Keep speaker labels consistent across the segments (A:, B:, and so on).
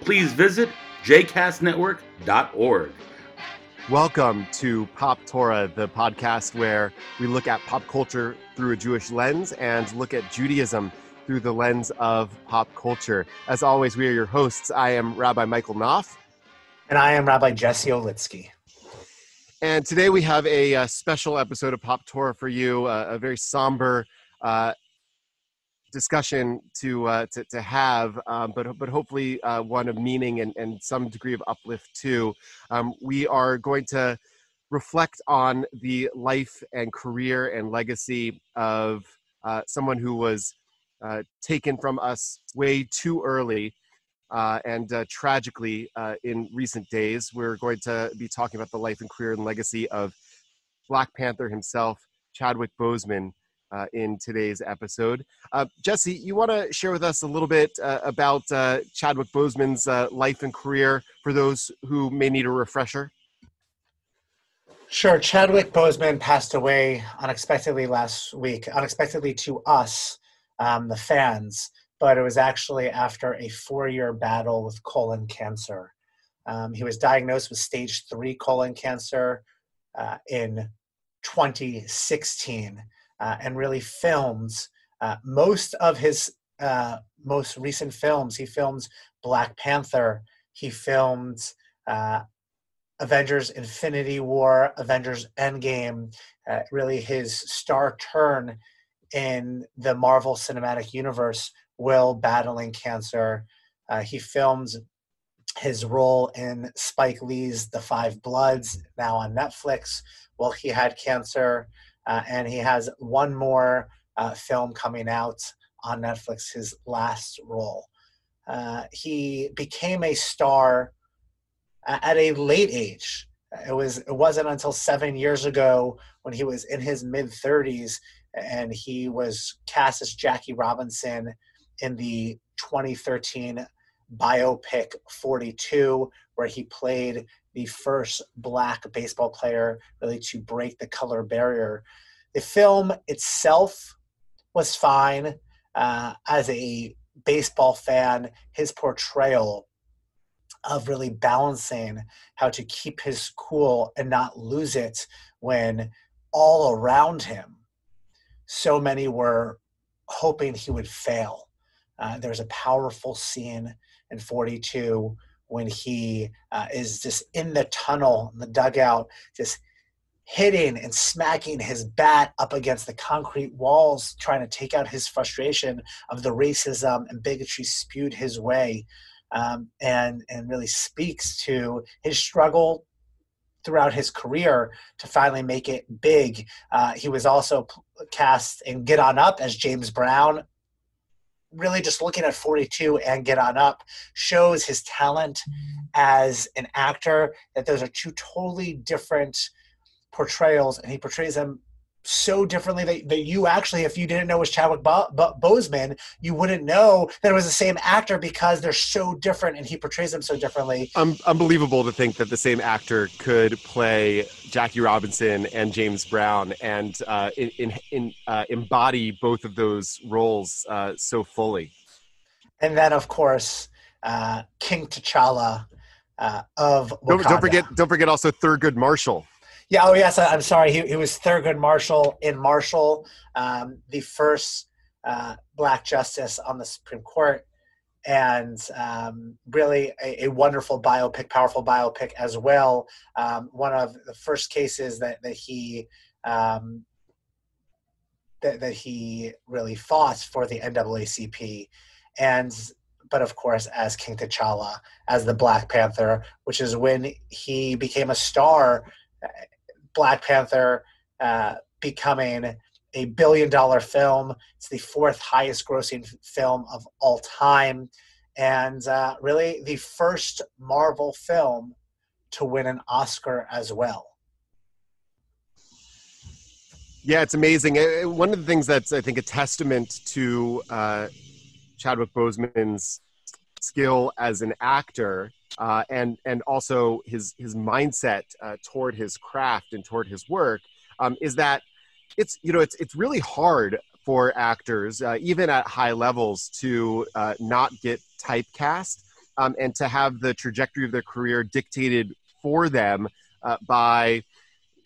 A: please visit jcastnetwork.org.
B: Welcome to Pop Torah, the podcast where we look at pop culture through a Jewish lens and look at Judaism through the lens of pop culture. As always, we are your hosts. I am Rabbi Michael Knopf.
C: And I am Rabbi Jesse Olitsky.
B: And today we have a, a, uh, special episode of Pop Torah for you, uh, a very somber uh, discussion to, uh, to, to have, um, but but hopefully uh, one of meaning and, and some degree of uplift too. Um, we are going to reflect on the life and career and legacy of uh, someone who was uh, taken from us way too early. Uh, and uh, tragically, in recent days, we're going to be talking about the life and career and legacy of Black Panther himself, Chadwick Boseman, uh, in today's episode. Uh, Jesse, you want to share with us a little bit uh, about uh, Chadwick Boseman's uh, life and career for those who may need a refresher?
C: Sure. Chadwick Boseman passed away unexpectedly last week, unexpectedly to us, um, the fans, but it was actually after a four year battle with colon cancer. Um, he was diagnosed with stage three colon cancer uh, in 2016 uh, and really films uh, most of his uh, most recent films. He filmed Black Panther. He filmed uh, Avengers Infinity War, Avengers Endgame. Uh, really, his star turn in the Marvel Cinematic Universe while battling cancer. Uh, he filmed his role in Spike Lee's The Five Bloods, now on Netflix, while he had cancer uh, and he has one more uh, film coming out on Netflix, his last role. Uh, he became a star at a late age. It was it wasn't until seven years ago when he was in his mid 30s and he was cast as Jackie Robinson in the 2013 biopic 42, where he played the first black baseball player really to break the color barrier. The film itself was fine. Uh, as a baseball fan, his portrayal of really balancing how to keep his cool and not lose it when all around him, so many were hoping he would fail. Uh, there's a powerful scene in 42 when he uh, is just in the tunnel, in the dugout, just hitting and smacking his bat up against the concrete walls, trying to take out his frustration of the racism and bigotry spewed his way, um, and and really speaks to his struggle throughout his career to finally make it big. Uh, he was also cast in Get On Up as James Brown, really just looking at 42 and Get On Up shows his talent as an actor, that those are two totally different portrayals, and he portrays them so differently that, that you actually, if you didn't know it was Chadwick Bo- Bo- Boseman, you wouldn't know that it was the same actor because they're so different and he portrays them so differently.
B: Um, unbelievable to think that the same actor could play Jackie Robinson and James Brown and uh, in, in, in uh, embody both of those roles uh, so fully.
C: And then, of course, uh, King T'Challa uh, of Wakanda.
B: Don't, don't forget, don't forget also Thurgood Marshall.
C: Yeah. Oh, yes. I'm sorry. He, he was Thurgood Marshall in Marshall, um, the first uh, black justice on the Supreme Court, and um, really a, a, wonderful biopic, powerful biopic as well. Um, one of the first cases that that he um, that, that he really fought for the NAACP, and but of course as King T'Challa, as the Black Panther, which is when he became a star Black Panther uh, becoming a billion dollar film. It's the fourth highest grossing film of all time. and uh, really the first Marvel film to win an Oscar as well.
B: Yeah, it's amazing. Uh, one of the things that's I think a testament to uh, Chadwick Boseman's skill as an actor uh, and and also his his mindset uh, toward his craft and toward his work um, is that it's you know it's it's really hard for actors uh, even at high levels to not get typecast um, and to have the trajectory of their career dictated for them by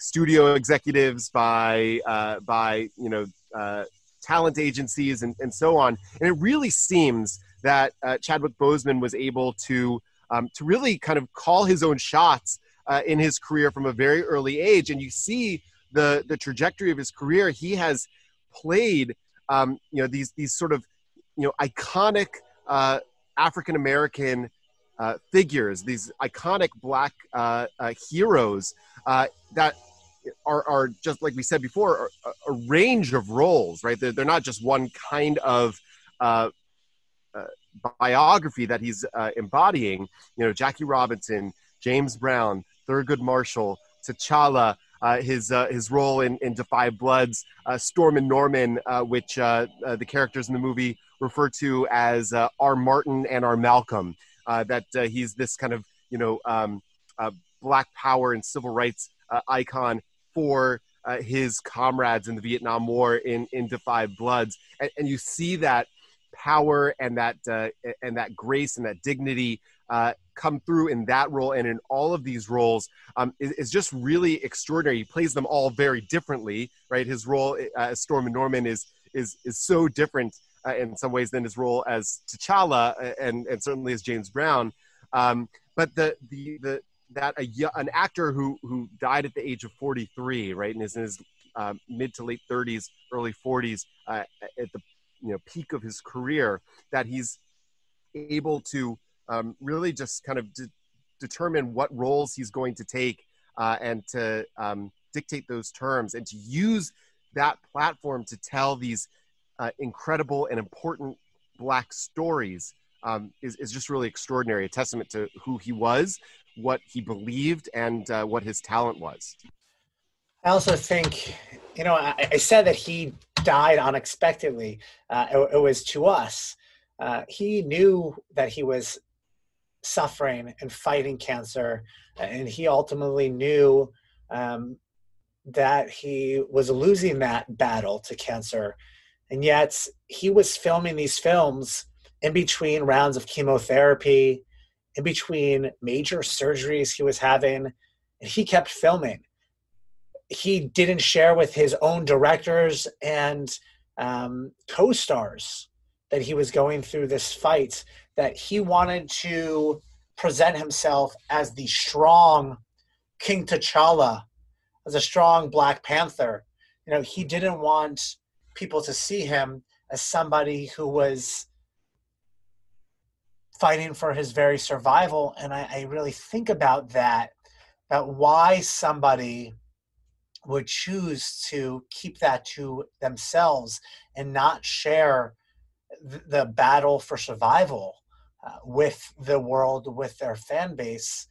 B: studio executives, by uh, by you know uh, talent agencies, and, and so on. And it really seems that uh, Chadwick Boseman was able to um, to really kind of call his own shots uh, in his career from a very early age. And you see the the trajectory of his career. He has played um, you know these these sort of you know iconic uh, African American uh, figures, these iconic black uh, uh, heroes uh, that are, are just like we said before, a, range of roles, right? They're, they're, not just one kind of uh, biography that he's uh, embodying. You know, Jackie Robinson, James Brown, Thurgood Marshall, T'Challa, uh, his uh, his role in, in 5 Bloods, uh, Stormin' Norman, uh, which uh, uh, the characters in the movie refer to as our Martin and our Malcolm. that he's this kind of you know um, black power and civil rights icon for uh, his comrades in the Vietnam War in in 5 Bloods, and, and you see that power and that uh, and that grace and that dignity uh, come through in that role and in all of these roles um, is, is, just really extraordinary. He plays them all very differently, right? His role uh, as and Norman is is is so different uh, in some ways than his role as T'Challa uh, and and certainly as James Brown. Um, but the the the that a, an actor who who died at the age of 43, right, and is in his uh, mid to late 30s, early 40s, uh, at the you know peak of his career, that he's able to um, really just kind of de- determine what roles he's going to take uh, and to um, dictate those terms and to use that platform to tell these uh, incredible and important black stories um, is, is just really extraordinary, a testament to who he was, what he believed and uh, what his talent was.
C: I also think, you know, I, I said that he died unexpectedly. Uh, it, it, was to us. Uh, he knew that he was suffering and fighting cancer, and he ultimately knew um, that he was losing that battle to cancer. And yet, he was filming these films in between rounds of chemotherapy in between major surgeries he was having, and he kept filming. He didn't share with his own directors and um, co stars that he was going through this fight, that he wanted to present himself as the strong King T'Challa, as a strong Black Panther. You know, he didn't want people to see him as somebody who was fighting for his very survival. And I, I really think about that, about why somebody would choose to keep that to themselves and not share the battle for survival uh, with the world, with their fan base.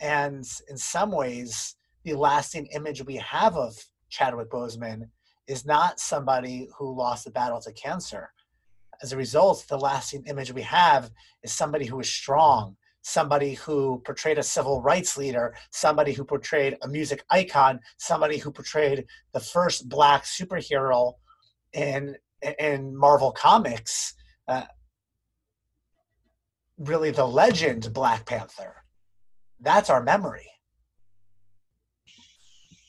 C: And in some ways, the lasting image we have of Chadwick Boseman is not somebody who lost the battle to cancer, as a result, the lasting image we have is somebody who is strong, somebody who portrayed a civil rights leader, somebody who portrayed a music icon, somebody who portrayed the first black superhero in in Marvel Comics. Uh, really, the legend Black Panther. That's our memory.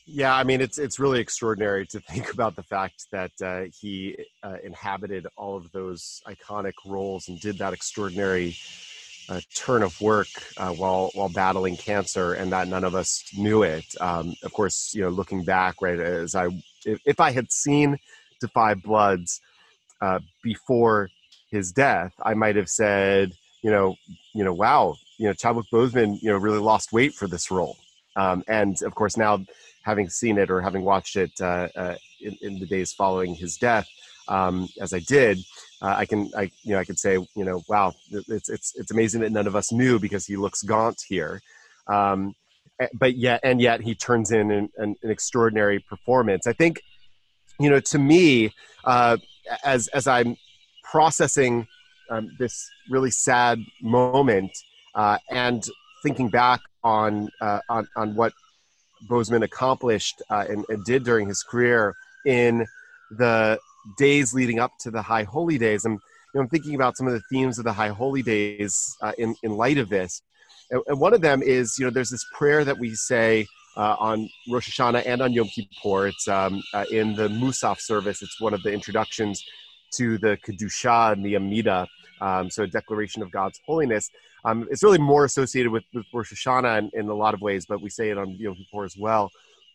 B: Yeah, I mean it's it's really extraordinary to think about the fact that uh, he uh, inhabited all of those iconic roles and did that extraordinary uh, turn of work uh, while while battling cancer, and that none of us knew it. Um, of course, you know, looking back, right, as I if, if I had seen Da 5 Bloods uh, before his death, I might have said, you know, you know, wow, you know, Chadwick Boseman, you know, really lost weight for this role. Um, and of course, now having seen it or having watched it uh, uh, in, in, the days following his death, um, as I did, uh, I can, I, you know, I could say, you know, wow, it's, it's, it's amazing that none of us knew because he looks gaunt here. Um, but yet, and yet he turns in an, an, an extraordinary performance. I think, you know, to me, uh, as, as I'm processing um, this really sad moment uh, and thinking back on, uh, on, on what Boseman accomplished uh, and, and did during his career in the days leading up to the High Holy Days. I'm, you know, I'm thinking about some of the themes of the High Holy Days uh, in, in light of this. And, and, one of them is, you know, there's this prayer that we say uh, on Rosh Hashanah and on Yom Kippur. It's um, uh, in the Musaf service. It's one of the introductions to the Kedusha and the Amida, um, so a declaration of God's holiness. Um, it's really more associated with, with Rosh Hashanah in, in, a lot of ways, but we say it on Yom Kippur as well.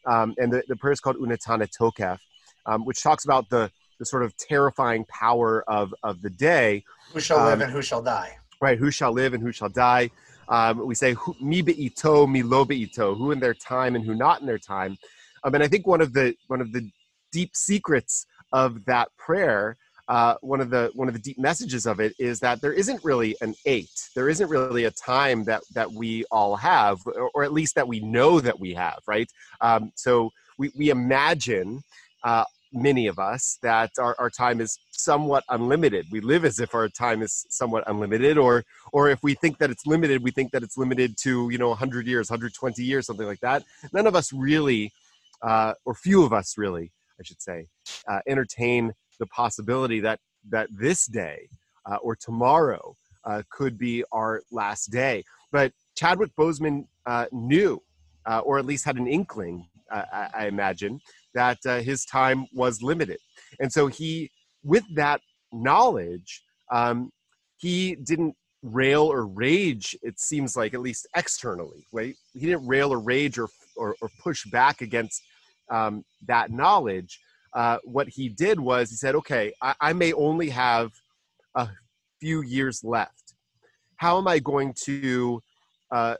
B: Um, and the, the prayer is called Unetaneh Tokef, um, which talks about the, the sort of terrifying power of, of the day.
C: Who shall live um, and who shall die?
B: Right, who shall live and who shall die. Um, we say mi be'ito, mi lo be'ito, who in their time and who not in their time. Um, and I think one of the one of the deep secrets of that prayer uh, one of the one of the deep messages of it is that there isn't really an eight. There isn't really a time that that we all have, or, or at least that we know that we have, right? Um, so we we imagine. Uh, many of us that our, our time is somewhat unlimited we live as if our time is somewhat unlimited or or if we think that it's limited we think that it's limited to you know 100 years 120 years something like that none of us really uh, or few of us really i should say uh, entertain the possibility that that this day uh, or tomorrow uh, could be our last day. But Chadwick Boseman uh, knew, uh, or at least had an inkling, I, I, imagine, that uh, his time was limited, and so he, with that knowledge, um, he didn't rail or rage. It seems like, at least externally, right? He didn't rail or rage or or, or push back against um, that knowledge uh, what he did was he said, okay, I, I may only have a few years left. How am I going to uh,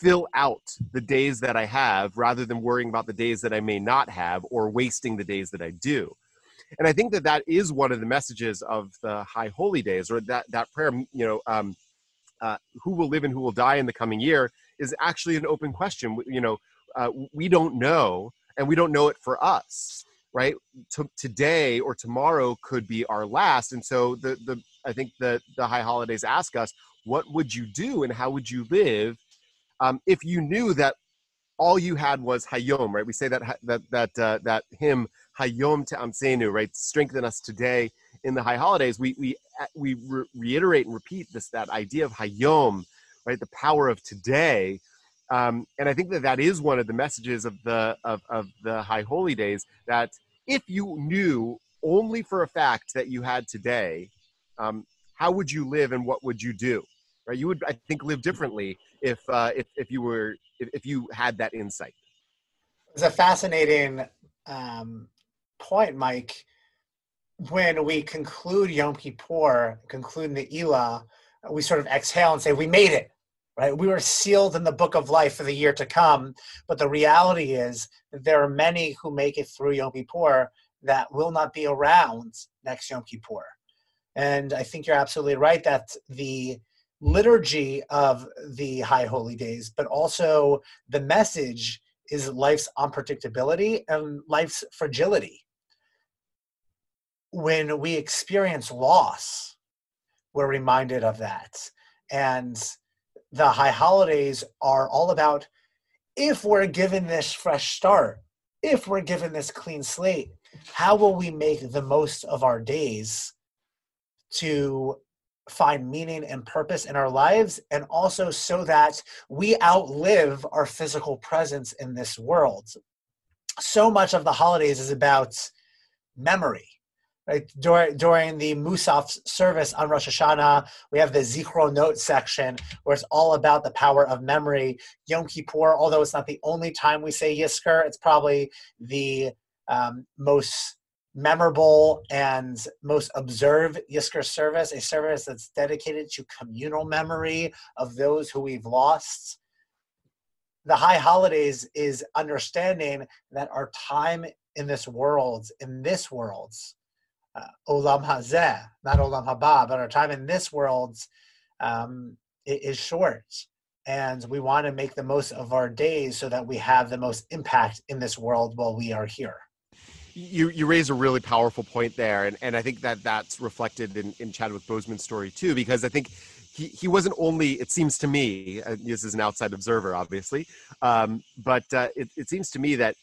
B: fill out the days that I have rather than worrying about the days that I may not have or wasting the days that I do? And I think that that is one of the messages of the High Holy Days, or that that prayer. You know, um, uh, who will live and who will die in the coming year is actually an open question. You know, uh, we don't know and we don't know it for us right T- today or tomorrow could be our last and so the the i think the the high holidays ask us what would you do and how would you live um, if you knew that all you had was hayom right we say that that that uh, that hymn hayom te'amsenu right strengthen us today in the high holidays we we we re- reiterate and repeat this that idea of hayom right the power of today um, and I think that that is one of the messages of the of, of the High Holy Days. That if you knew only for a fact that you had today, um, how would you live and what would you do? Right? You would, I think, live differently if uh, if if you were if, if you had that insight.
C: It's a fascinating um, point, Mike. When we conclude Yom Kippur, conclude the Neilah, we sort of exhale and say, "We made it." right? We were sealed in the book of life for the year to come. But the reality is that there are many who make it through Yom Kippur that will not be around next Yom Kippur. And I think you're absolutely right that the liturgy of the high holy days, but also the message is life's unpredictability and life's fragility. When we experience loss, we're reminded of that. And the high holidays are all about if we're given this fresh start, if we're given this clean slate, how will we make the most of our days to find meaning and purpose in our lives and also so that we outlive our physical presence in this world? So much of the holidays is about memory right during during the Musaf service on Rosh Hashanah, we have the Zichronot section where it's all about the power of memory. Yom Kippur, although it's not the only time we say Yizkor, it's probably the um, most memorable and most observed Yizkor service, a service that's dedicated to communal memory of those who we've lost. The high holidays is understanding that our time in this world, in this world, uh, olam hazeh, not olam haba, but our time in this world um, is short, and we want to make the most of our days so that we have the most impact in this world while we are here.
B: You you raise a really powerful point there, and, and I think that that's reflected in, in Chadwick Boseman's story too, because I think he, he wasn't only it seems to me uh, this is an outside observer obviously um, but uh, it, it seems to me that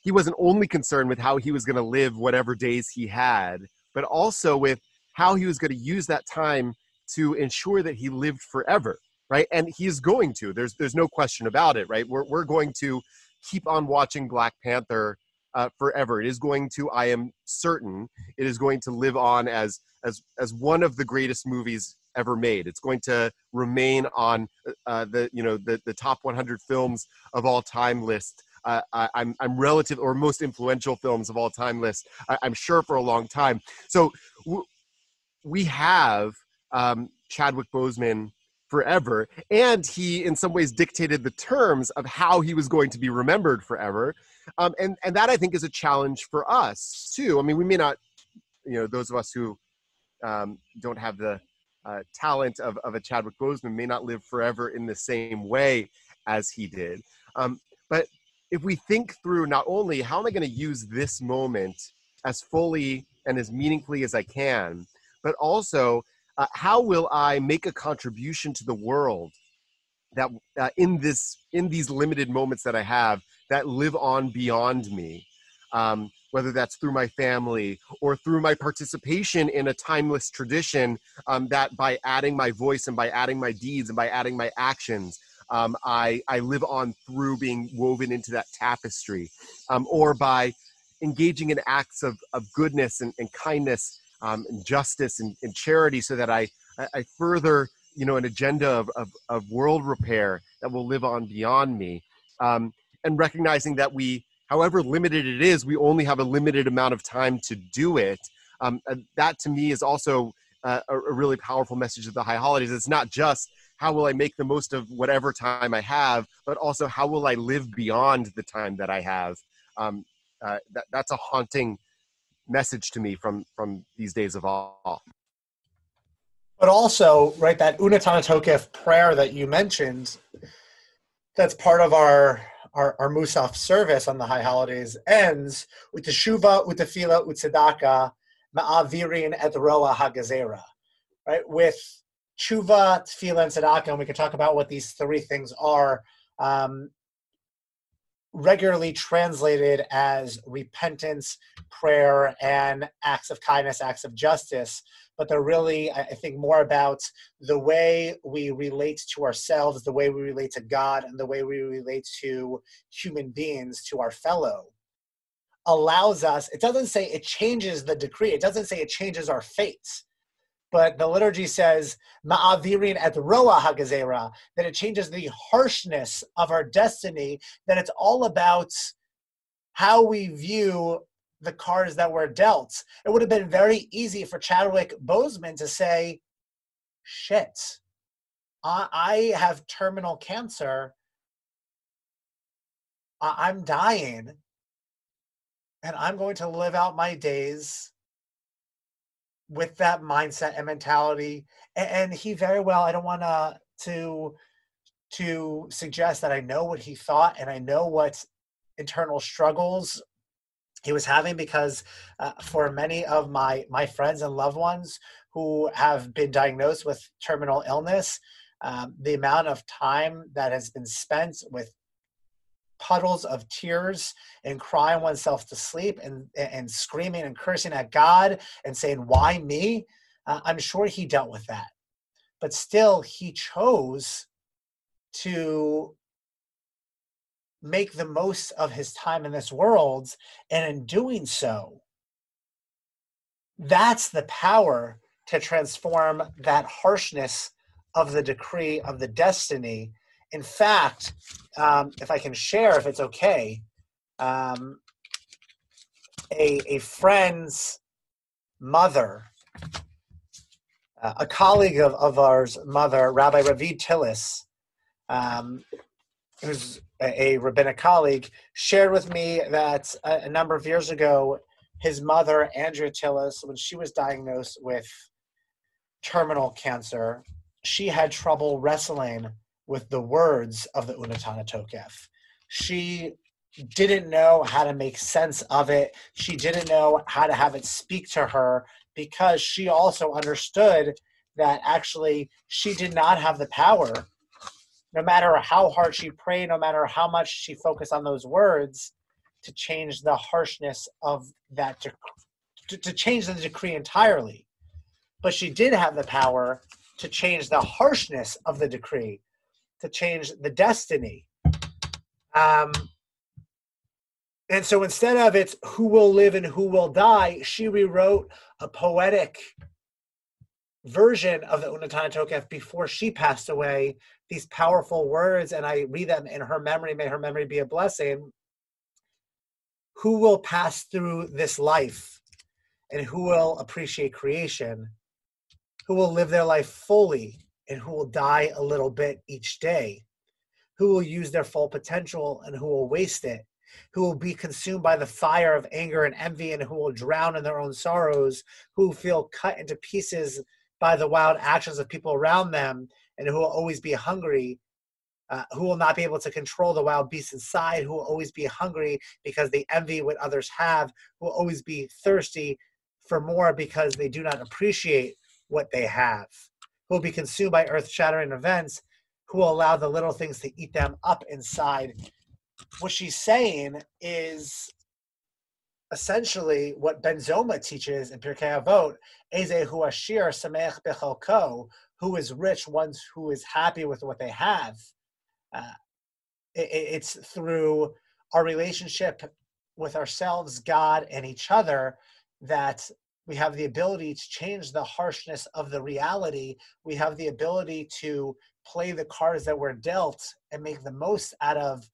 B: he wasn't only concerned with how he was going to live whatever days he had but also with how he was going to use that time to ensure that he lived forever right? And he's going to there's there's no question about it right? We're, we're going to keep on watching black panther uh, forever it is going to i am certain it is going to live on as as as one of the greatest movies ever made. It's going to remain on uh, the you know the the top 100 films of all time list. Uh, I, am I'm relative or most influential films of all time list. I, am sure for a long time. So w- we have um, Chadwick Boseman forever, and he in some ways dictated the terms of how he was going to be remembered forever. Um, and and that I think is a challenge for us too. I mean, we may not, you know, those of us who um, don't have the uh, talent of, of a Chadwick Boseman may not live forever in the same way as he did. Um, but if we think through not only how am I going to use this moment as fully and as meaningfully as I can, but also uh, how will I make a contribution to the world that uh, in this in these limited moments that I have that live on beyond me. Um, whether that's through my family or through my participation in a timeless tradition um, that by adding my voice and by adding my deeds and by adding my actions um, I, I live on through being woven into that tapestry um, or by engaging in acts of, of goodness and, and kindness um, and justice and, and, charity so that I, I further you know an agenda of, of, of world repair that will live on beyond me um, and recognizing that we however limited it is, we only have a limited amount of time to do it. Um, that to me is also uh, a, a, really powerful message of the high holidays. It's not just how will I make the most of whatever time I have, but also how will I live beyond the time that I have. Um, uh, that, that's a haunting message to me from from these days of awe.
C: But also, right, that Unetaneh Tokef prayer that you mentioned, that's part of our our, our Musaf service on the high holidays ends with the Shuva, Utafila, Utsadaka, Ma'avirin et Hagazera, right? With Shuva, Tefillah, and Tzedakah, and we can talk about what these three things are. Um, regularly translated as repentance, prayer, and acts of kindness, acts of justice but they're really, I think, more about the way we relate to ourselves, the way we relate to God, and the way we relate to human beings, to our fellow. Allows us, it doesn't say it changes the decree, it doesn't say it changes our fates. But the liturgy says, Ma'avirin et roa hagazera, that it changes the harshness of our destiny, that it's all about how we view the cards that were dealt. It would have been very easy for Chadwick Boseman to say, shit, I, have terminal cancer. I'm dying. And I'm going to live out my days with that mindset and mentality. And, he very well, I don't want to to to suggest that I know what he thought and I know what internal struggles he was having because uh, for many of my my friends and loved ones who have been diagnosed with terminal illness um, the amount of time that has been spent with puddles of tears and crying oneself to sleep and and screaming and cursing at god and saying why me uh, i'm sure he dealt with that but still he chose to make the most of his time in this world. And in doing so, that's the power to transform that harshness of the decree of the destiny. In fact, um, if I can share, if it's okay, um, a, a friend's mother, uh, a colleague of, of ours, mother, Rabbi Ravid Tillis, um, who's a, a rabbinic colleague, shared with me that a, a, number of years ago, his mother, Andrea Tillis, when she was diagnosed with terminal cancer, she had trouble wrestling with the words of the Unetaneh Tokef. She didn't know how to make sense of it. She didn't know how to have it speak to her because she also understood that actually she did not have the power, no matter how hard she prayed, no matter how much she focused on those words, to change the harshness of that, dec- to, to change the decree entirely. But she did have the power to change the harshness of the decree, to change the destiny. Um, and so instead of it's who will live and who will die, she rewrote a poetic version of the Unetaneh Tokef before she passed away. These powerful words, and I read them in her memory. May her memory be a blessing. Who will pass through this life and who will appreciate creation? Who will live their life fully and who will die a little bit each day? Who will use their full potential and who will waste it? who will be consumed by the fire of anger and envy and who will drown in their own sorrows, who feel cut into pieces by the wild actions of people around them, and who will always be hungry, uh, who will not be able to control the wild beasts inside, who will always be hungry because they envy what others have, who will always be thirsty for more because they do not appreciate what they have, who will be consumed by earth shattering events, who will allow the little things to eat them up inside what she's saying is essentially what Ben Zoma teaches in Pirkei Avot, Eze hu ashir samech bechalko, who is rich, one who is happy with what they have. Uh, it, it's through our relationship with ourselves, God, and each other that we have the ability to change the harshness of the reality. We have the ability to play the cards that we're dealt and make the most out of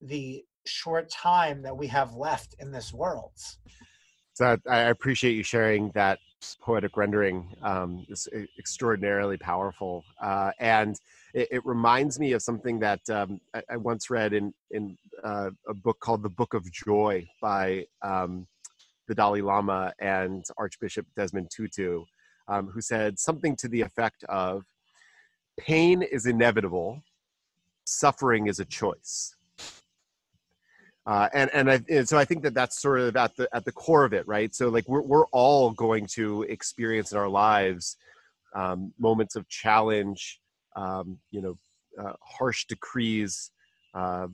C: the short time that we have left in this world.
B: So I appreciate you sharing that poetic rendering. Um, it's extraordinarily powerful, uh, and it, it, reminds me of something that um, I, I, once read in in uh, a book called "The Book of Joy" by um, the Dalai Lama and Archbishop Desmond Tutu, um, who said something to the effect of, "Pain is inevitable, suffering is a choice." Uh, and and, I, and so I think that that's sort of at the at the core of it, right? So like we're we're all going to experience in our lives um, moments of challenge, um, you know, uh, harsh decrees, uh,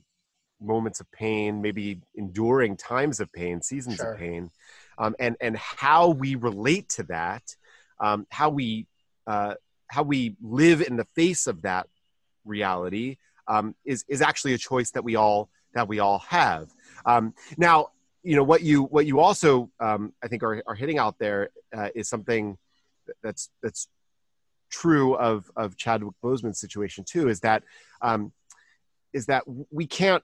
B: moments of pain, maybe enduring times of pain, seasons sure. of pain, um, and and how we relate to that, um, how we uh, how we live in the face of that reality um, is is actually a choice that we all that we all have. Um, now, you know what you what you also um, I think are, are hitting out there uh, is something that's that's true of of Chadwick Boseman's situation too. Is that um, is that we can't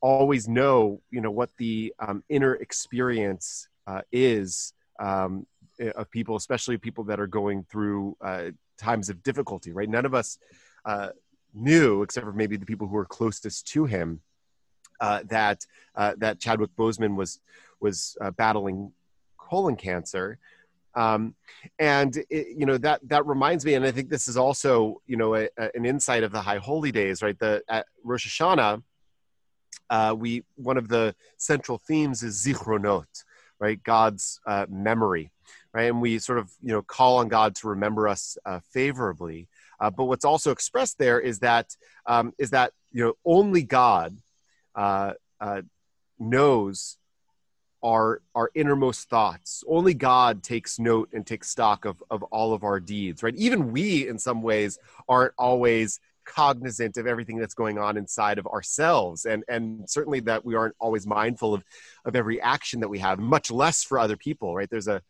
B: always know you know what the um, inner experience uh, is um, of people, especially people that are going through uh, times of difficulty. Right? None of us uh, knew, except for maybe the people who are closest to him, uh, that uh, that Chadwick Boseman was was uh, battling colon cancer. Um, and it, you know that that reminds me, and I think this is also you know a, a, an insight of the High Holy Days, right? The Rosh Hashanah, uh, we one of the central themes is zichronot, right? God's uh, memory, right? And we sort of you know call on God to remember us uh, favorably. but what's also expressed there is that um, is that you know only God uh, uh, knows our our innermost thoughts. Only God takes note and takes stock of of all of our deeds, right? Even we, in some ways, aren't always cognizant of everything that's going on inside of ourselves and and certainly that we aren't always mindful of of every action that we have much less for other people right there's a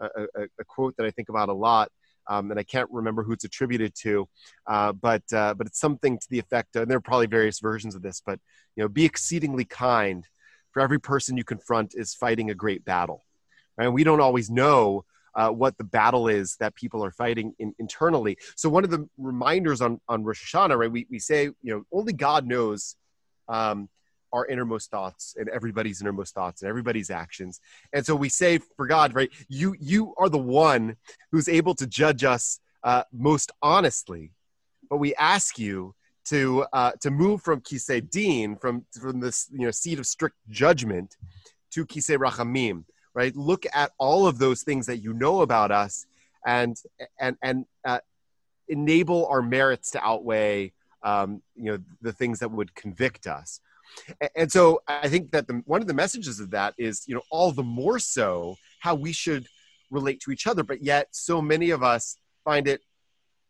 B: a, a quote that i think about a lot um, and I can't remember who it's attributed to, uh, but uh, but it's something to the effect. Of, and there are probably various versions of this, but you know, be exceedingly kind. For every person you confront is fighting a great battle, and we don't always know uh, what the battle is that people are fighting in, internally. So one of the reminders on on Rosh Hashanah, right? We we say you know only God knows um, our innermost thoughts and everybody's innermost thoughts and everybody's actions. And so we say for God, right, you you are the one who's able to judge us uh, most honestly. But we ask you to uh, to move from kisei din, from from this you know seat of strict judgment, to kisei rachamim. Right, look at all of those things that you know about us, and and and uh, enable our merits to outweigh um, you know the things that would convict us. And so I think that the, one of the messages of that is, you know, all the more so how we should relate to each other. But yet, so many of us find it,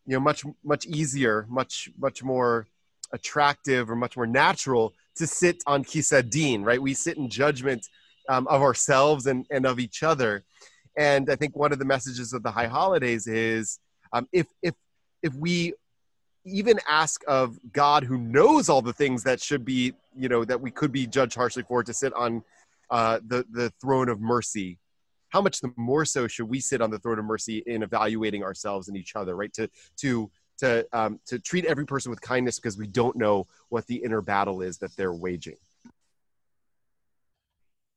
B: you know, much much easier, much much more attractive or much more natural to sit on Kisa kisei din, right? We sit in judgment um, of ourselves and, and of each other. And I think one of the messages of the high holidays is um, if if if we even ask of God, who knows all the things that should be, you know, that we could be judged harshly for, to sit on uh, the the throne of mercy. How much the more so should we sit on the throne of mercy in evaluating ourselves and each other, right? To to to um, to treat every person with kindness because we don't know what the inner battle is that they're waging.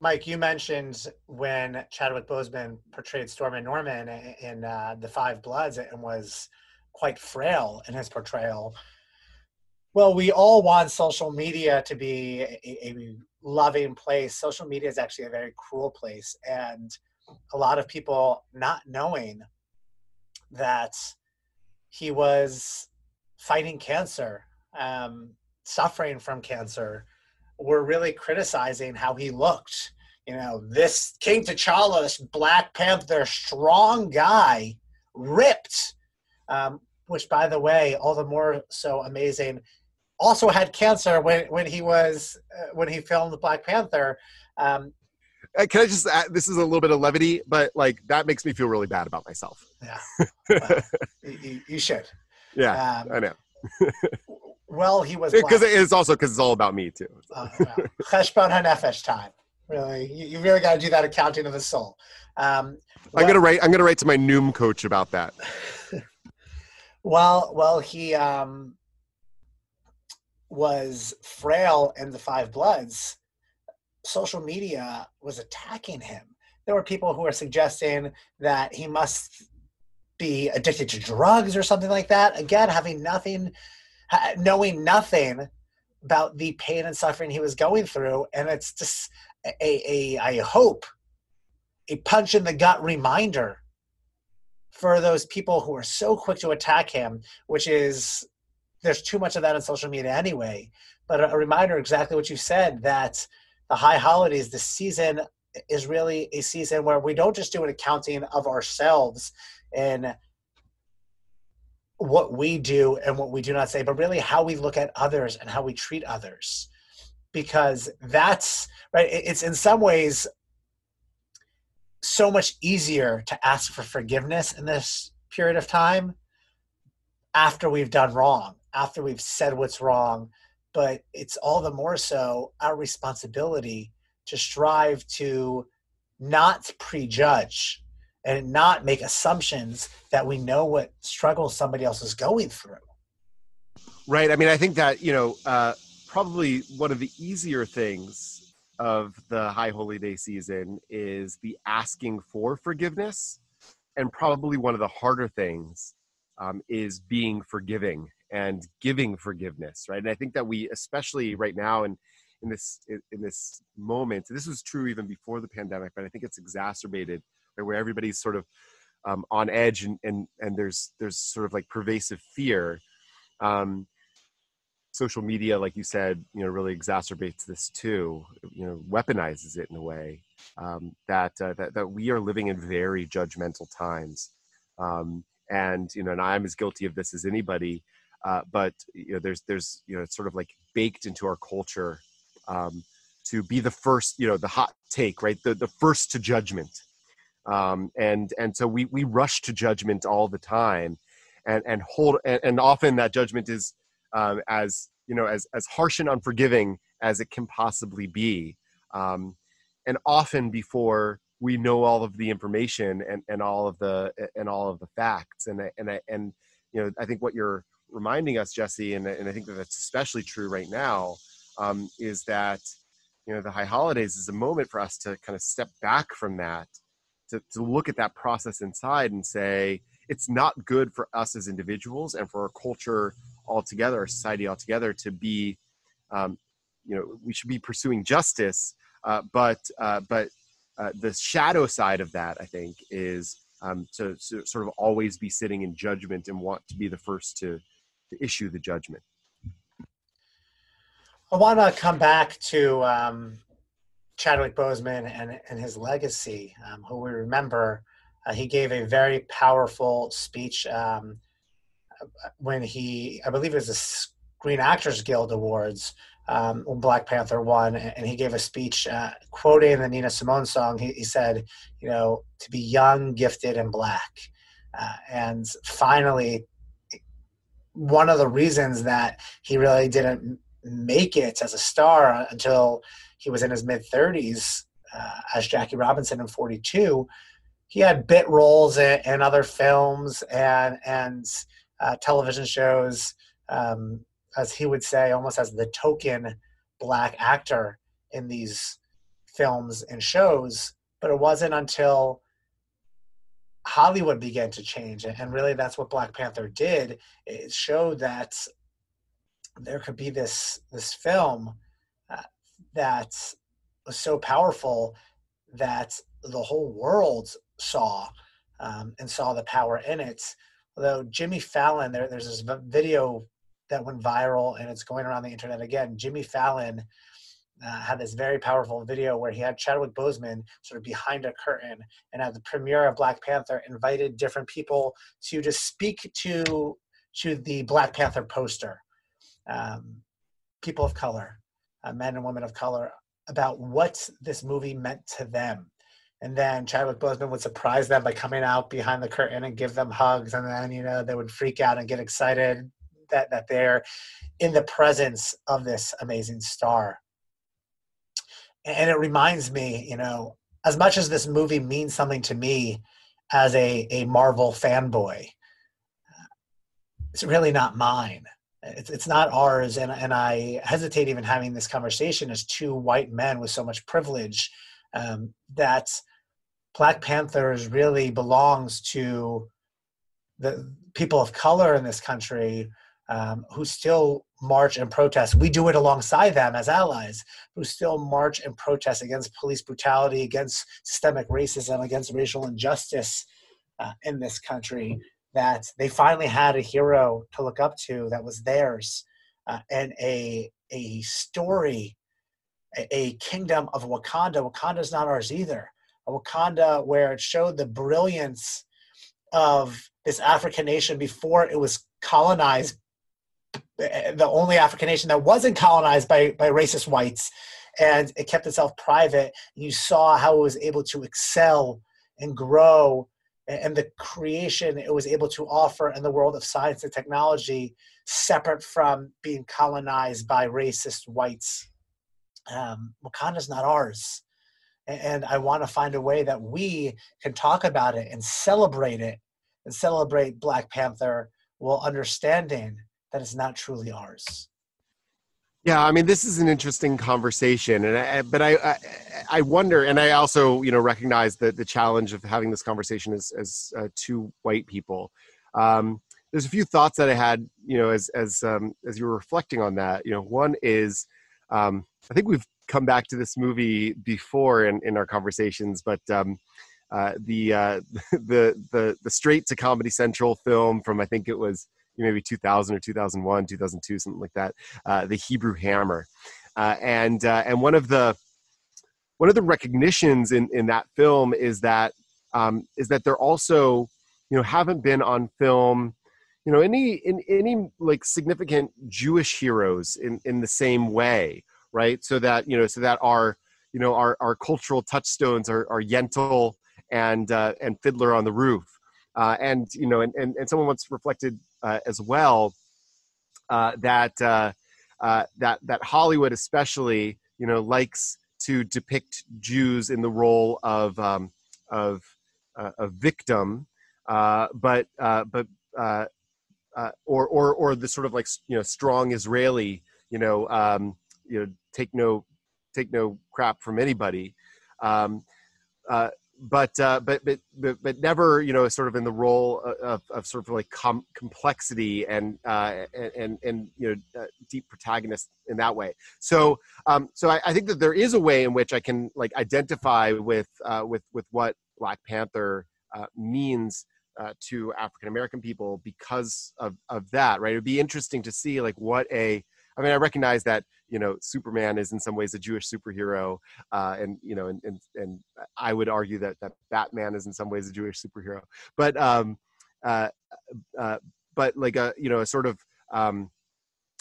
C: Mike, you mentioned when Chadwick Boseman portrayed Stormin' Norman in uh, The Five Bloods and was quite frail in his portrayal. Well, we all want social media to be a, a loving place. Social media is actually a very cruel place. And a lot of people not knowing that he was fighting cancer, um, suffering from cancer, were really criticizing how he looked. You know, this King T'Challa, this Black Panther, strong guy, ripped, um, which, by the way, all the more so amazing. Also had cancer when when he was uh, when he filmed Black Panther. Um,
B: uh, can I just add, this is a little bit of levity, but like that makes me feel really bad about myself.
C: Yeah, well, you, you, should.
B: Yeah, um, I know.
C: well, he was
B: because it is also because it's all about me too.
C: Uh, Cheshbon Hanefesh time. Really, you, you really got to do that accounting of the soul. Um,
B: I'm gonna write. I'm gonna write to my Noom coach about that.
C: well, well, he um, was frail in the Five Bloods social media was attacking him. There were people who were suggesting that he must be addicted to drugs or something like that. Again, having nothing, knowing nothing about the pain and suffering he was going through. And it's just a, a I hope, a punch in the gut reminder for those people who are so quick to attack him, which is there's too much of that on social media anyway. But a, a reminder exactly what you said that the high holidays, the season is really a season where we don't just do an accounting of ourselves and what we do and what we do not say, but really how we look at others and how we treat others. Because that's right, it's in some ways so much easier to ask for forgiveness in this period of time after we've done wrong, after we've said what's wrong, but it's all the more so our responsibility to strive to not prejudge and not make assumptions that we know what struggle somebody else is going through.
B: Right. I mean, I think that, you know, uh, probably one of the easier things of the High Holy Day season is the asking for forgiveness. And probably one of the harder things um, is being forgiving and giving forgiveness right and i think that we especially right now and in this in this moment this was true even before the pandemic but i think it's exacerbated where everybody's sort of um, on edge and, and and there's there's sort of like pervasive fear um, social media like you said you know really exacerbates this too you know weaponizes it in a way um, that, uh, that that we are living in very judgmental times um, and you know and i'm as guilty of this as anybody uh, but you know, there's there's you know, it's sort of like baked into our culture um, to be the first, you know, the hot take, right? The the first to judgment, um, and and so we we rush to judgment all the time, and and hold and, and often that judgment is um, as you know as as harsh and unforgiving as it can possibly be, um, and often before we know all of the information and, and all of the and all of the facts. And and and you know I think what you're reminding us, Jesse, and, and I think that that's especially true right now, um, is that you know the high holidays is a moment for us to kind of step back from that to, to look at that process inside and say it's not good for us as individuals and for our culture altogether our society altogether to be um, you know we should be pursuing justice uh, but uh, but uh, the shadow side of that i think is um, to, to, sort of always be sitting in judgment and want to be the first to, to issue the judgment.
C: I want to come back to um, Chadwick Boseman and, and his legacy, um, who we remember. Uh, he gave a very powerful speech um, when he, I believe it was the Screen Actors Guild Awards, um, when Black Panther won, and he gave a speech uh, quoting the Nina Simone song. He, he, said, you know, to be young, gifted, and black. Uh, and finally, one of the reasons that he really didn't make it as a star until he was in his mid 30s uh, as Jackie Robinson in 42. He had bit roles in, in other films and and uh, television shows, um, as he would say, almost as the token black actor in these films and shows. But it wasn't until Hollywood began to change, and really that's what Black Panther did. It showed that there could be this this film uh, that was so powerful that the whole world saw um, and saw the power in it. Although Jimmy Fallon, there, there's this video that went viral and it's going around the internet again. Jimmy Fallon uh, had this very powerful video where he had Chadwick Boseman sort of behind a curtain and at the premiere of Black Panther invited different people to just speak to to the Black Panther poster um, people of color, uh, men and women of color, about what this movie meant to them. And then Chadwick Boseman would surprise them by coming out behind the curtain and give them hugs, and then you know they would freak out and get excited that that they're in the presence of this amazing star. And it reminds me, you know, as much as this movie means something to me as a a Marvel fanboy, it's really not mine it's it's not ours and and i hesitate even having this conversation as two white men with so much privilege um, that black panthers really belongs to the people of color in this country um, who still march and protest. We do it alongside them as allies who still march and protest against police brutality against systemic racism against racial injustice uh, in this country that they finally had a hero to look up to that was theirs uh, and a a story a, a, kingdom of wakanda. Wakanda's not ours either. A wakanda where it showed the brilliance of this african nation before it was colonized the only african nation that wasn't colonized by by racist whites and it kept itself private. You saw how it was able to excel and grow and the creation it was able to offer in the world of science and technology separate from being colonized by racist whites. Um, wakanda's not ours. And i want to find a way that we can talk about it and celebrate it and celebrate black panther while understanding that it's not truly ours
B: yeah, I mean, this is an interesting conversation, and I, but I, I, I wonder, and I also, you know, recognize the the challenge of having this conversation as as uh, two white people. Um, there's a few thoughts that I had, you know, as as um, as you were reflecting on that. You know, one is, um, I think we've come back to this movie before in in our conversations, but um, uh, the uh, the the the straight to Comedy Central film from I think it was maybe 2000 or 2001, 2002, something like that. Uh, the Hebrew Hammer, uh, and uh, and one of the one of the recognitions in in that film is that um, is that they're also you know haven't been on film you know any in any like significant Jewish heroes in in the same way, right? So that you know so that our you know our our cultural touchstones are, are Yentl and uh, and Fiddler on the Roof. Uh, and you know, and, and, and someone once reflected as well uh, that uh, that that Hollywood especially you know likes to depict Jews in the role of um, of a victim, but but uh, or or or the sort of like you know strong Israeli you know um, you know take no take no crap from anybody. Um, uh, but, uh, but but but but never you know sort of in the role of, of sort of like com- complexity and, uh, and and you know uh, deep protagonist in that way. So um, so I, I, think that there is a way in which I can like identify with uh, with with what Black Panther uh, means uh, to African American people because of of that. Right? It would be interesting to see like what a I mean, I recognize that you know Superman is in some ways a Jewish superhero, uh, and you know, and, and and I would argue that that Batman is in some ways a Jewish superhero. But um, uh, uh, but like a you know a sort of um,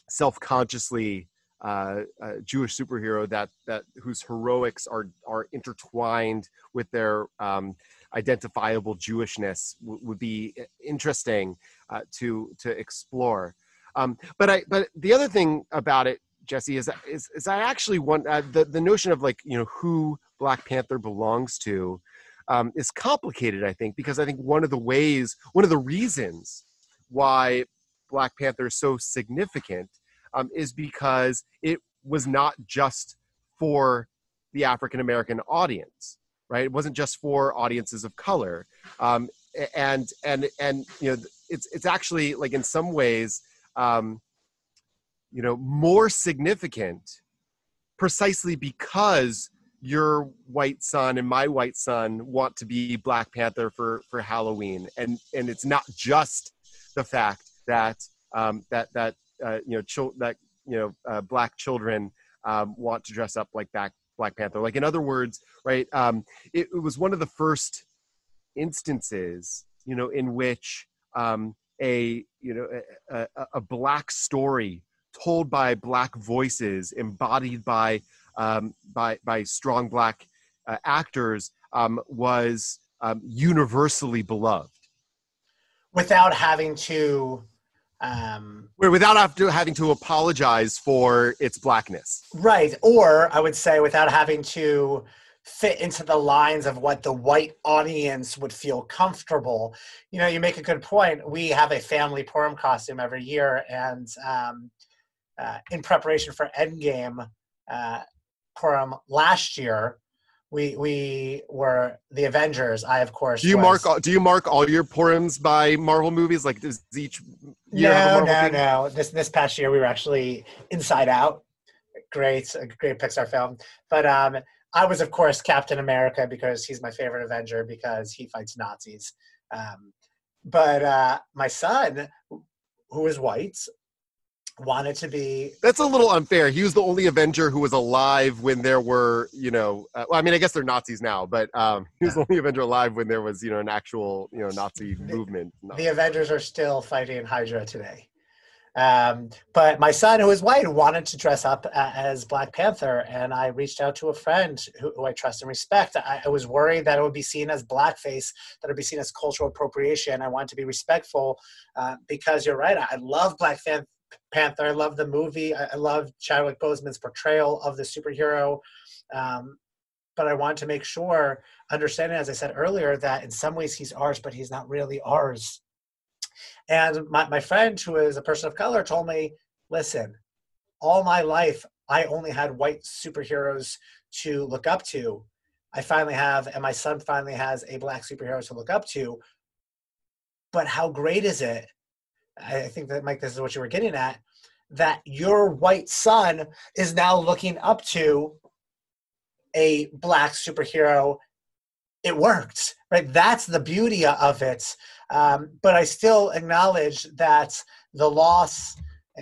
B: self-consciously uh, Jewish superhero that that whose heroics are are intertwined with their um, identifiable Jewishness w- would be interesting uh, to to explore. Um, but I, but the other thing about it, Jesse, is is, is I actually want uh, the the notion of like you know who Black Panther belongs to um, is complicated. I think because I think one of the ways, one of the reasons why Black Panther is so significant um, is because it was not just for the African American audience, right? It wasn't just for audiences of color, um, and and and you know it's it's actually like in some ways um, you know, more significant precisely because your white son and my white son want to be Black Panther for for Halloween, and and it's not just the fact that um, that that uh, you know chil- that you know uh, black children um, want to dress up like Black Black Panther. Like in other words, right? Um, it, it was one of the first instances, you know, in which um, a you know a, a, a black story told by black voices, embodied by um, by by strong black uh, actors, um, was um, universally beloved.
C: Without having to, um,
B: without having to apologize for its blackness,
C: right? Or I would say without having to fit into the lines of what the white audience would feel comfortable. You know, you make a good point. We have a family Purim costume every year, and um, uh, in preparation for Endgame uh, Purim last year, we we were the Avengers. I of course.
B: Do you was, mark Do you mark all your Purims by Marvel movies? Like does each
C: year no, no, thing? no. This this past year we were actually Inside Out. Great, a great Pixar film. But um, I was, of course, Captain America because he's my favorite Avenger because he fights Nazis. Um, but uh, my son, who is white, wanted to be.
B: That's a little unfair. He was the only Avenger who was alive when there were, you know, uh, well, I mean, I guess they're Nazis now, but um, he was yeah. the only Avenger alive when there was, you know, an actual, you know, Nazi
C: the,
B: movement.
C: The Avengers are still fighting Hydra today. Um, but my son, who is white, wanted to dress up as Black Panther, and I reached out to a friend who, who I trust and respect. I, I, was worried that it would be seen as blackface, that it would be seen as cultural appropriation. I wanted to be respectful uh, because you're right. I love Black Panther. I love the movie. I, I love Chadwick Boseman's portrayal of the superhero. Um, but I want to make sure, understanding, as I said earlier, that in some ways he's ours, but he's not really ours and my, my friend, who is a person of color, told me, listen, all my life, I only had white superheroes to look up to. I finally have, and my son finally has a black superhero to look up to. But how great is it? I think that, Mike, this is what you were getting at that your white son is now looking up to a black superhero. It worked, right? That's the beauty of it. Um, but I still acknowledge that the loss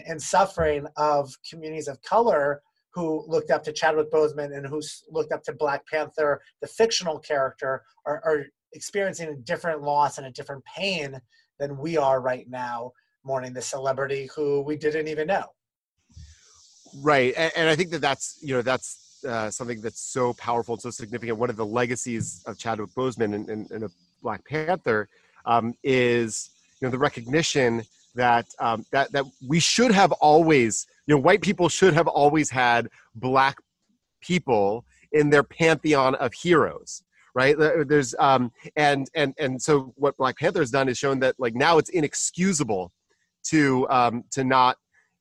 C: and suffering of communities of color who looked up to Chadwick Boseman and who looked up to Black Panther, the fictional character, are, are experiencing a different loss and a different pain than we are right now, mourning the celebrity who we didn't even know.
B: Right, and, and I think that that's you know that's uh, something that's so powerful and so significant. One of the legacies of Chadwick Boseman and, and, and Black Panther um, is you know the recognition that um, that that we should have always you know white people should have always had black people in their pantheon of heroes right there's um and and and so what black panther has done is shown that like now it's inexcusable to um to not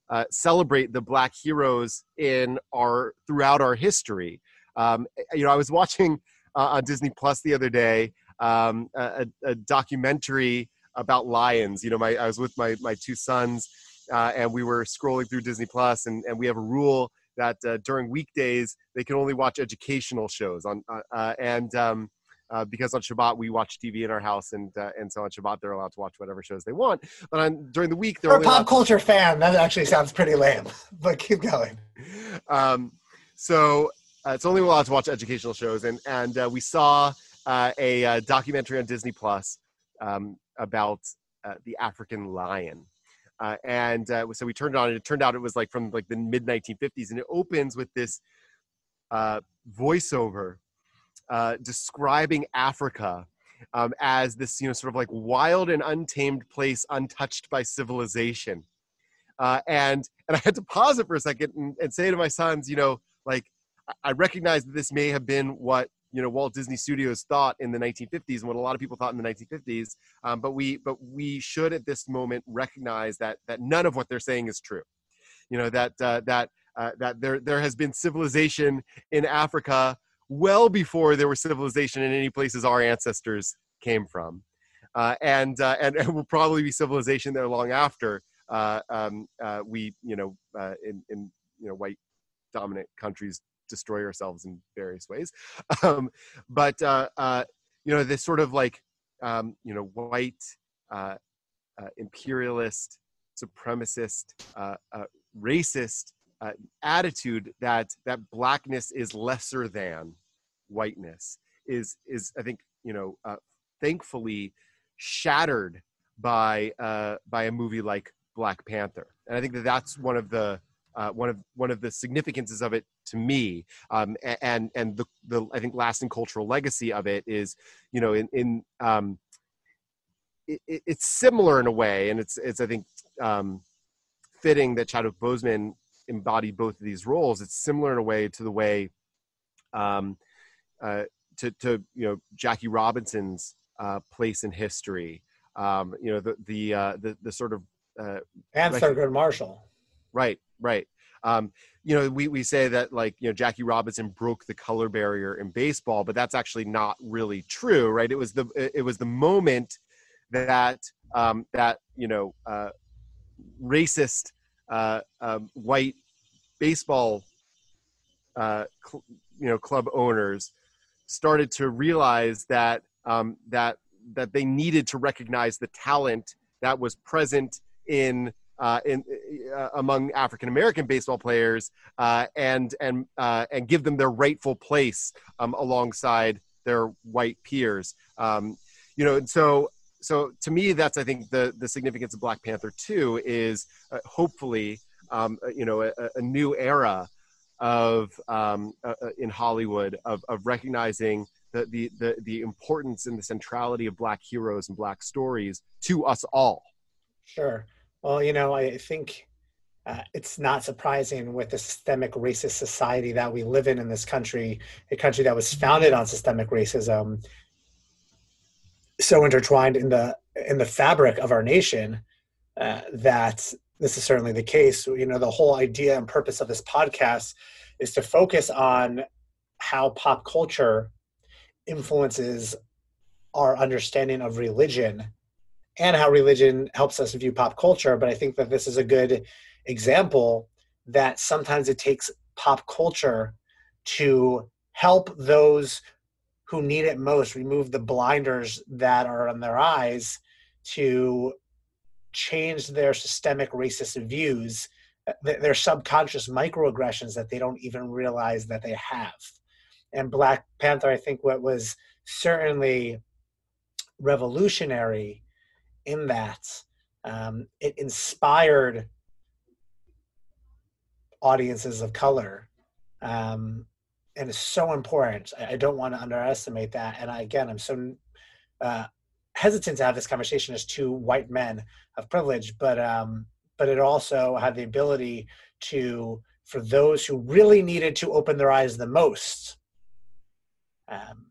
B: uh, celebrate the black heroes in our throughout our history. Um, you know, I was watching uh, on Disney Plus the other day um, a, a, documentary about lions. You know, my I was with my my two sons, uh, and we were scrolling through Disney Plus, and and we have a rule that uh, during weekdays they can only watch educational shows on uh, uh and um, uh, because on Shabbat we watch TV in our house, and uh, and so on Shabbat they're allowed to watch whatever shows they want. But on during the week, they're
C: for a pop culture to- fan. That actually sounds pretty lame. But keep going.
B: Um, so uh, it's only allowed to watch educational shows, and and uh, we saw uh, a documentary on Disney Plus um, about the African lion. Uh, and uh, so we turned it on, and it turned out it was like from like the mid 1950s, and it opens with this uh, voiceover uh, describing Africa um, as this, you know, sort of like wild and untamed place, untouched by civilization. Uh, and and I had to pause it for a second and, and say to my sons, you know, like I recognize that this may have been what you know Walt Disney Studios thought in the 1950s and what a lot of people thought in the 1950s. Um, but we but we should at this moment recognize that that none of what they're saying is true. You know that uh, that uh, that there there has been civilization in Africa well before there was civilization in any places our ancestors came from, uh, and, uh, and and will probably be civilization there long after uh, um, uh, we you know in in you know white dominant countries destroy ourselves in various ways. Um, but uh, uh, you know, this sort of like um, you know white uh, uh imperialist, supremacist, uh, uh, attitude that that blackness is lesser than whiteness is is I think you know thankfully shattered by by a movie like Black Panther, and I think that that's one of the uh, one of one of the significances of it to me, um, and and the the I think lasting cultural legacy of it is, you know, in in um, it, it's similar in a way, and it's it's I think um, fitting that Chadwick Boseman embodied both of these roles. It's similar in a way to the way um, uh, to to you know Jackie Robinson's uh, place in history. Um, you know the the uh, the, the sort of uh,
C: and Thurgood Marshall.
B: Right, right. Um, you know, we, we say that like, you know, Jackie Robinson broke the color barrier in baseball, but that's actually not really true, right? It was the, it was the moment that, um, that, you know, uh, racist, uh, um, white baseball, uh, cl- you know, club owners started to realize that, um, that, that they needed to recognize the talent that was present in uh, in uh, among African American baseball players uh, and and uh, and give them their rightful place um, alongside their white peers. Um, you know, and so so to me, that's I think the the significance of Black Panther two is uh, hopefully um, uh, you know a, a, new era of um, in Hollywood of of recognizing. The, the, the, the importance and the centrality of black heroes and black stories to us all.
C: Sure. Well, you know, I think uh, it's not surprising with the systemic racist society that we live in in this country, a country that was founded on systemic racism, so intertwined in the in the fabric of our nation uh, that this is certainly the case. You know, the whole idea and purpose of this podcast is to focus on how pop culture influences our understanding of religion and how religion helps us view pop culture. But I think that this is a good example that sometimes it takes pop culture to help those who need it most remove the blinders that are on their eyes to change their systemic racist views their subconscious microaggressions that they don't even realize that they have and black panther i think what was certainly revolutionary in that. Um, it inspired audiences of color um, and it's so important. I, I, don't want to underestimate that. And I, again, I'm so uh, hesitant to have this conversation as two white men of privilege, but um, but it also had the ability to, for those who really needed to open their eyes the most, um,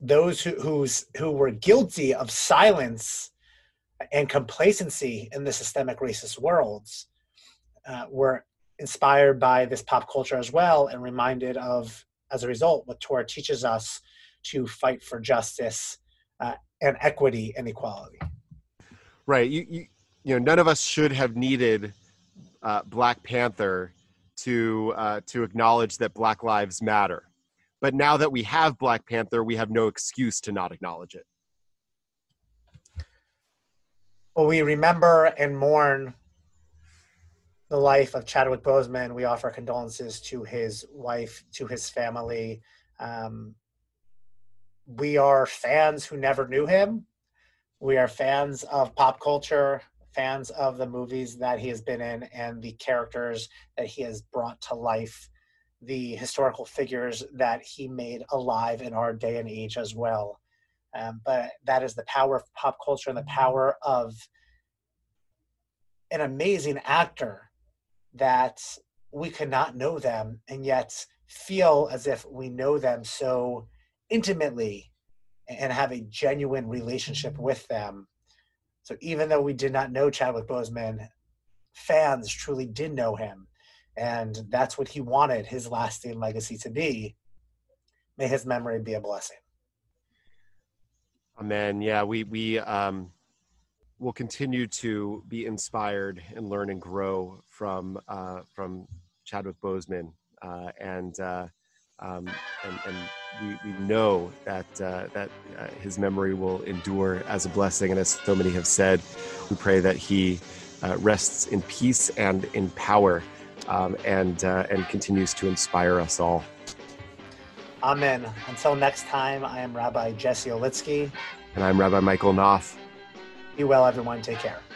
C: those who who's who were guilty of silence and complacency in the systemic racist worlds uh, were inspired by this pop culture as well and reminded of, as a result, what Torah teaches us to fight for justice uh, and equity and equality.
B: Right. You, you, you know, none of us should have needed uh, Black Panther to uh, to acknowledge that Black Lives Matter. But now that we have Black Panther, we have no excuse to not acknowledge it.
C: Well, we remember and mourn the life of Chadwick Boseman. We offer condolences to his wife, to his family. Um, we are fans who never knew him. We are fans of pop culture, fans of the movies that he has been in, and the characters that he has brought to life, the historical figures that he made alive in our day and age as well. Um, but that is the power of pop culture and the power of an amazing actor that we could not know them and yet feel as if we know them so intimately and have a genuine relationship with them. So even though we did not know Chadwick Boseman, fans truly did know him. And that's what he wanted his lasting legacy to be. May his memory be a blessing.
B: Amen. Yeah, we we um will continue to be inspired and learn and grow from uh, from Chadwick Boseman, uh, and, uh, um, and, and we, we know that uh, that uh, his memory will endure as a blessing. And as so many have said, we pray that he uh, rests in peace and in power, um, and and continues to inspire us all.
C: Amen. Until next time, I am Rabbi Jesse Olitzky.
B: And I'm Rabbi Michael Knopf.
C: Be well, everyone. Take care.